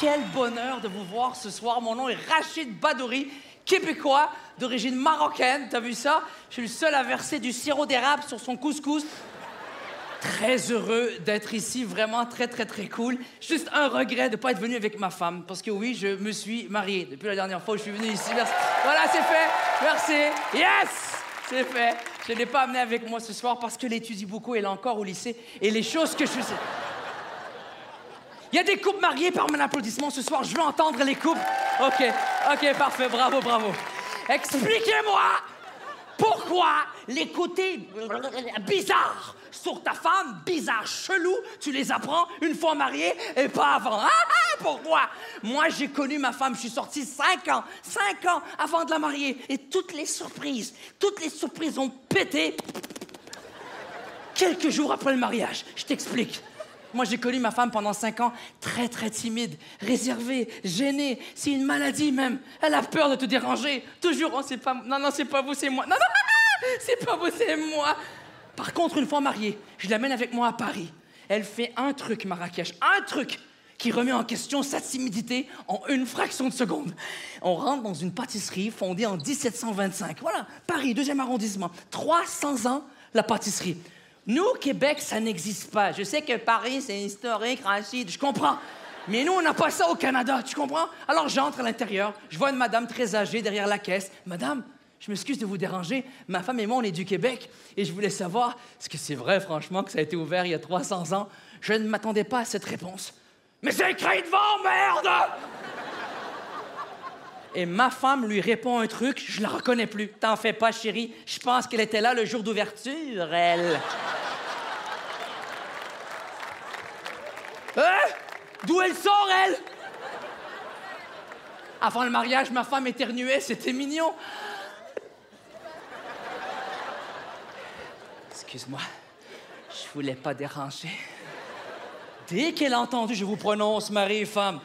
Quel bonheur de vous voir ce soir. Mon nom est Rachid Badouri, québécois d'origine marocaine. T'as vu ça? Je suis le seul à verser du sirop d'érable sur son couscous. Très heureux d'être ici, vraiment très, très, très cool. Juste un regret de ne pas être venu avec ma femme, parce que oui, je me suis marié depuis la dernière fois où je suis venu ici. Voilà, c'est fait. Merci. Yes! C'est fait. Je ne l'ai pas amené avec moi ce soir parce qu'elle étudie beaucoup, elle est encore au lycée. Et les choses que je sais. Il y a des couples mariés par mon applaudissement ce soir. Je veux entendre les couples. OK, OK, parfait. Bravo, bravo. Expliquez-moi pourquoi les côtés bizarres sur ta femme, bizarre, chelou, tu les apprends une fois mariée et pas avant. Ah, ah, pourquoi? Moi, j'ai connu ma femme, je suis sorti cinq ans, cinq ans avant de la marier. Et toutes les surprises, toutes les surprises ont pété quelques jours après le mariage. Je t'explique. Moi, j'ai connu ma femme pendant cinq ans, très, très timide, réservée, gênée. C'est une maladie même. Elle a peur de te déranger. Toujours, oh, c'est pas... Non, non, c'est pas vous, c'est moi. Non, non, c'est pas vous, c'est moi. Par contre, une fois mariée, je l'amène avec moi à Paris. Elle fait un truc, Marrakech, un truc qui remet en question sa timidité en une fraction de seconde. On rentre dans une pâtisserie fondée en 1725. Voilà, Paris, deuxième arrondissement. 300 ans, la pâtisserie. Nous, Québec, ça n'existe pas. Je sais que Paris, c'est historique, Rachid, je comprends. Mais nous, on n'a pas ça au Canada, tu comprends? Alors j'entre à l'intérieur, je vois une madame très âgée derrière la caisse. Madame, je m'excuse de vous déranger. Ma femme et moi, on est du Québec et je voulais savoir, est-ce que c'est vrai, franchement, que ça a été ouvert il y a 300 ans? Je ne m'attendais pas à cette réponse. Mais c'est écrit devant, merde! Et ma femme lui répond un truc, je la reconnais plus. T'en fais pas, chérie. Je pense qu'elle était là le jour d'ouverture, elle. Hein? D'où elle sort, elle? Avant le mariage, ma femme éternuait, c'était mignon. Excuse-moi, je voulais pas déranger. Dès qu'elle a entendu, je vous prononce mari et femme.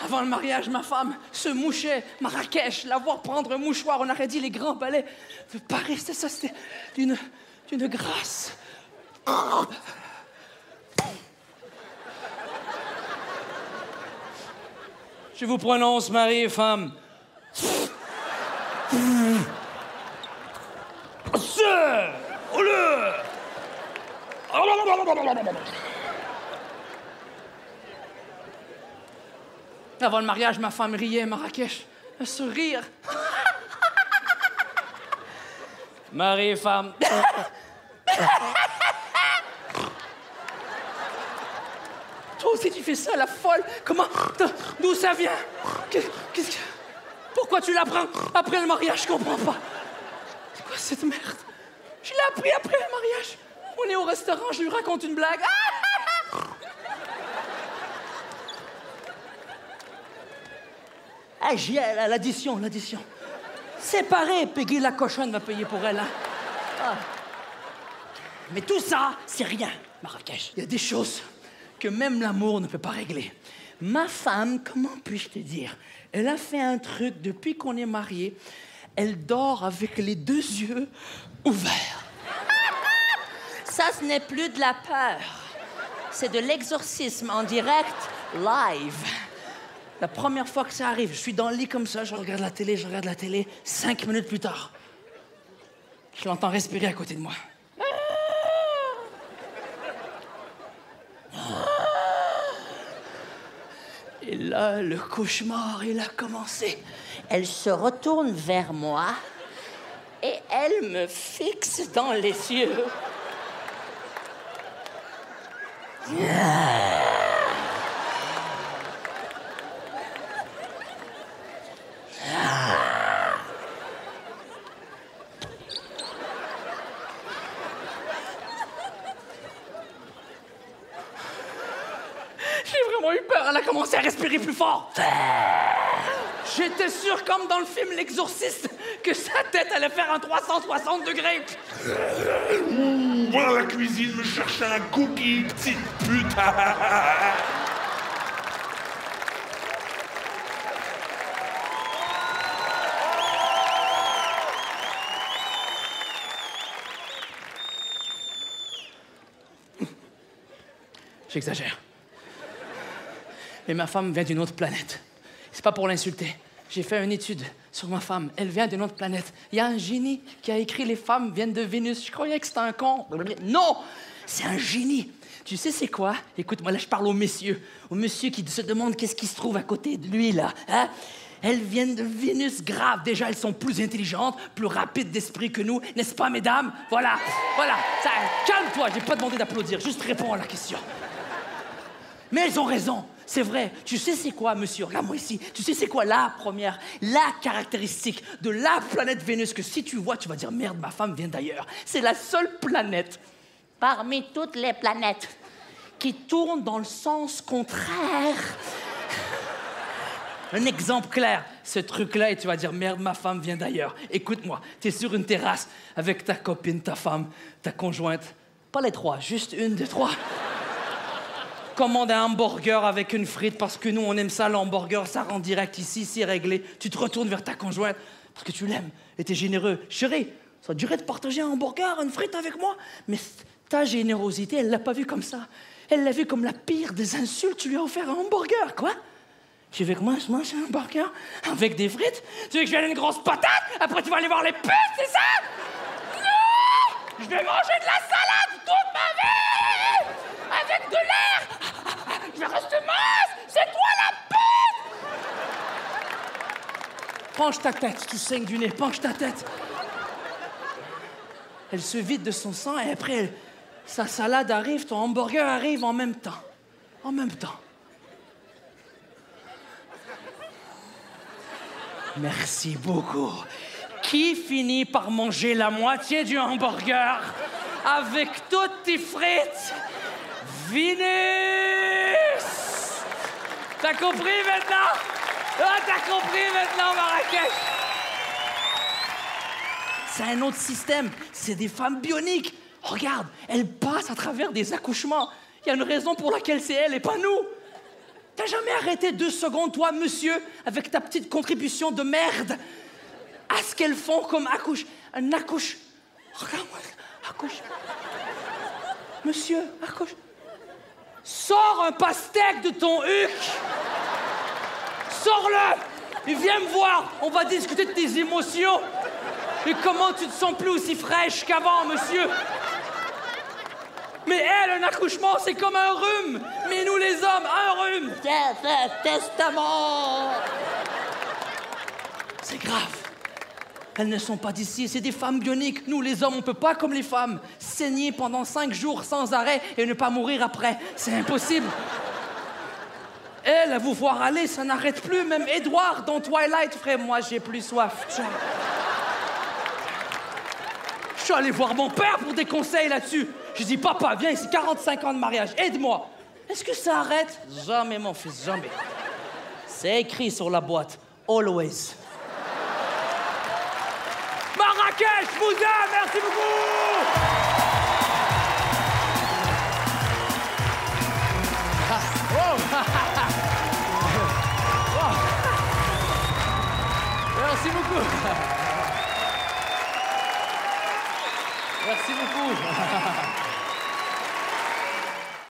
Avant le mariage, ma femme se mouchait. Marrakech, la voir prendre un mouchoir, on aurait dit les grands balais de Paris. C'était ça, c'était d'une, d'une grâce. Je vous prononce mari et femme. Avant le mariage, ma femme riait, Marrakech. Un sourire. Mari et femme. Toi aussi, tu fais ça, la folle. Comment? D'où ça vient? Qu'est- Qu'est-ce que. Pourquoi tu l'apprends après le mariage? Je comprends pas. C'est quoi cette merde? Je l'ai appris après le mariage. On est au restaurant, je lui raconte une blague. Ah! Ah, j'y ai, l'addition, l'addition. Séparé, Peggy la cochonne va payer pour elle. hein. Ah. Mais tout ça, c'est rien, Marrakech. Il y a des choses que même l'amour ne peut pas régler. Ma femme, comment puis-je te dire? Elle a fait un truc depuis qu'on est mariés. Elle dort avec les deux yeux ouverts. Ça, ce n'est plus de la peur. C'est de l'exorcisme en direct, live. La première fois que ça arrive, je suis dans le lit comme ça, je regarde la télé, je regarde la télé. Cinq minutes plus tard, je l'entends respirer à côté de moi. Et là, le cauchemar, il a commencé. Elle se retourne vers moi Et elle me fixe dans les yeux. J'ai vraiment eu peur. Elle a commencé à respirer plus fort. J'étais sûr, comme dans le film L'Exorciste, que sa tête allait faire un 360 degrés. Voilà la cuisine me chercher un cookie, petite pute. J'exagère. Mais ma femme vient d'une autre planète. C'est pas pour l'insulter. J'ai fait une étude sur ma femme. Elle vient d'une autre planète. Il y a un génie qui a écrit Les femmes viennent de Vénus. Je croyais que c'était un con. Non! C'est un génie. Tu sais c'est quoi? Écoute-moi, là, je parle au monsieur. Au monsieur qui se demande qu'est-ce qui se trouve à côté de lui, là. Hein? Elles viennent de Vénus grave. Déjà, elles sont plus intelligentes, plus rapides d'esprit que nous, n'est-ce pas, mesdames? Voilà, voilà. Calme-toi, j'ai pas demandé d'applaudir. Juste réponds à la question. Mais elles ont raison, c'est vrai. Tu sais c'est quoi, monsieur? Regarde-moi ici. Tu sais c'est quoi la première, la caractéristique de la planète Vénus que si tu vois, tu vas dire merde, ma femme vient d'ailleurs. C'est la seule planète Parmi toutes les planètes. qui tourne dans le sens contraire. Un exemple clair, ce truc-là, et tu vas dire merde, ma femme vient d'ailleurs. Écoute-moi, tu es sur une terrasse avec ta copine, ta femme, ta conjointe. Pas les trois, juste une des trois. Commande un hamburger avec une frite parce que nous, on aime ça, l'hamburger, ça rend direct ici, c'est réglé. Tu te retournes vers ta conjointe parce que tu l'aimes et t'es généreux. Chérie, ça dirait de partager un hamburger, une frite avec moi. Mais ta générosité, elle l'a pas vu comme ça. Elle l'a vu comme la pire des insultes. Tu lui as offert un hamburger, quoi. Tu veux que moi, je mange un hamburger avec des frites? Tu veux que je vienne une grosse patate? Après, tu vas aller voir les putes, c'est ça? Non Je vais manger de la salade toute ma vie Avec de l'air Je vais rester mince C'est toi la pute Penche ta tête, tu saignes du nez, penche ta tête. Elle se vide de son sang et après, elle- sa salade arrive, ton hamburger arrive en même temps. En même temps. Merci beaucoup. Qui finit par manger la moitié du hamburger avec toutes tes frites? Vénus T'as compris maintenant? Ah, t'as compris maintenant, Marrakech? C'est un autre système. C'est des femmes bioniques. Regarde, elles passent à travers des accouchements. Il y a une raison pour laquelle c'est elles et pas nous. T'as jamais arrêté deux secondes, toi, monsieur, avec ta petite contribution de merde, à ce qu'elles font comme accouche. Un accouche. Regarde-moi, accouche. Monsieur, accouche. Sors un pastèque de ton huc. Sors-le. Et viens me voir. On va discuter de tes émotions. Et comment tu te sens plus aussi fraîche qu'avant, monsieur? Mais elle, un accouchement, c'est comme un rhume. Mais nous, les hommes, un rhume. Testament. C'est grave. Elles ne sont pas d'ici, c'est des femmes bioniques. Nous, les hommes, on peut pas, comme les femmes, saigner pendant cinq jours sans arrêt et ne pas mourir après. C'est impossible. Elle, à vous voir aller, ça n'arrête plus. Même Edward dans Twilight, frère, moi, j'ai plus soif. Ciao. Je suis allé voir mon père pour des conseils là-dessus. Je dis, papa, viens ici, 45 ans de mariage, aide-moi. Est-ce que ça arrête? Jamais, mon fils, jamais. C'est écrit sur la boîte. Always. Marrakech, je vous aime, merci beaucoup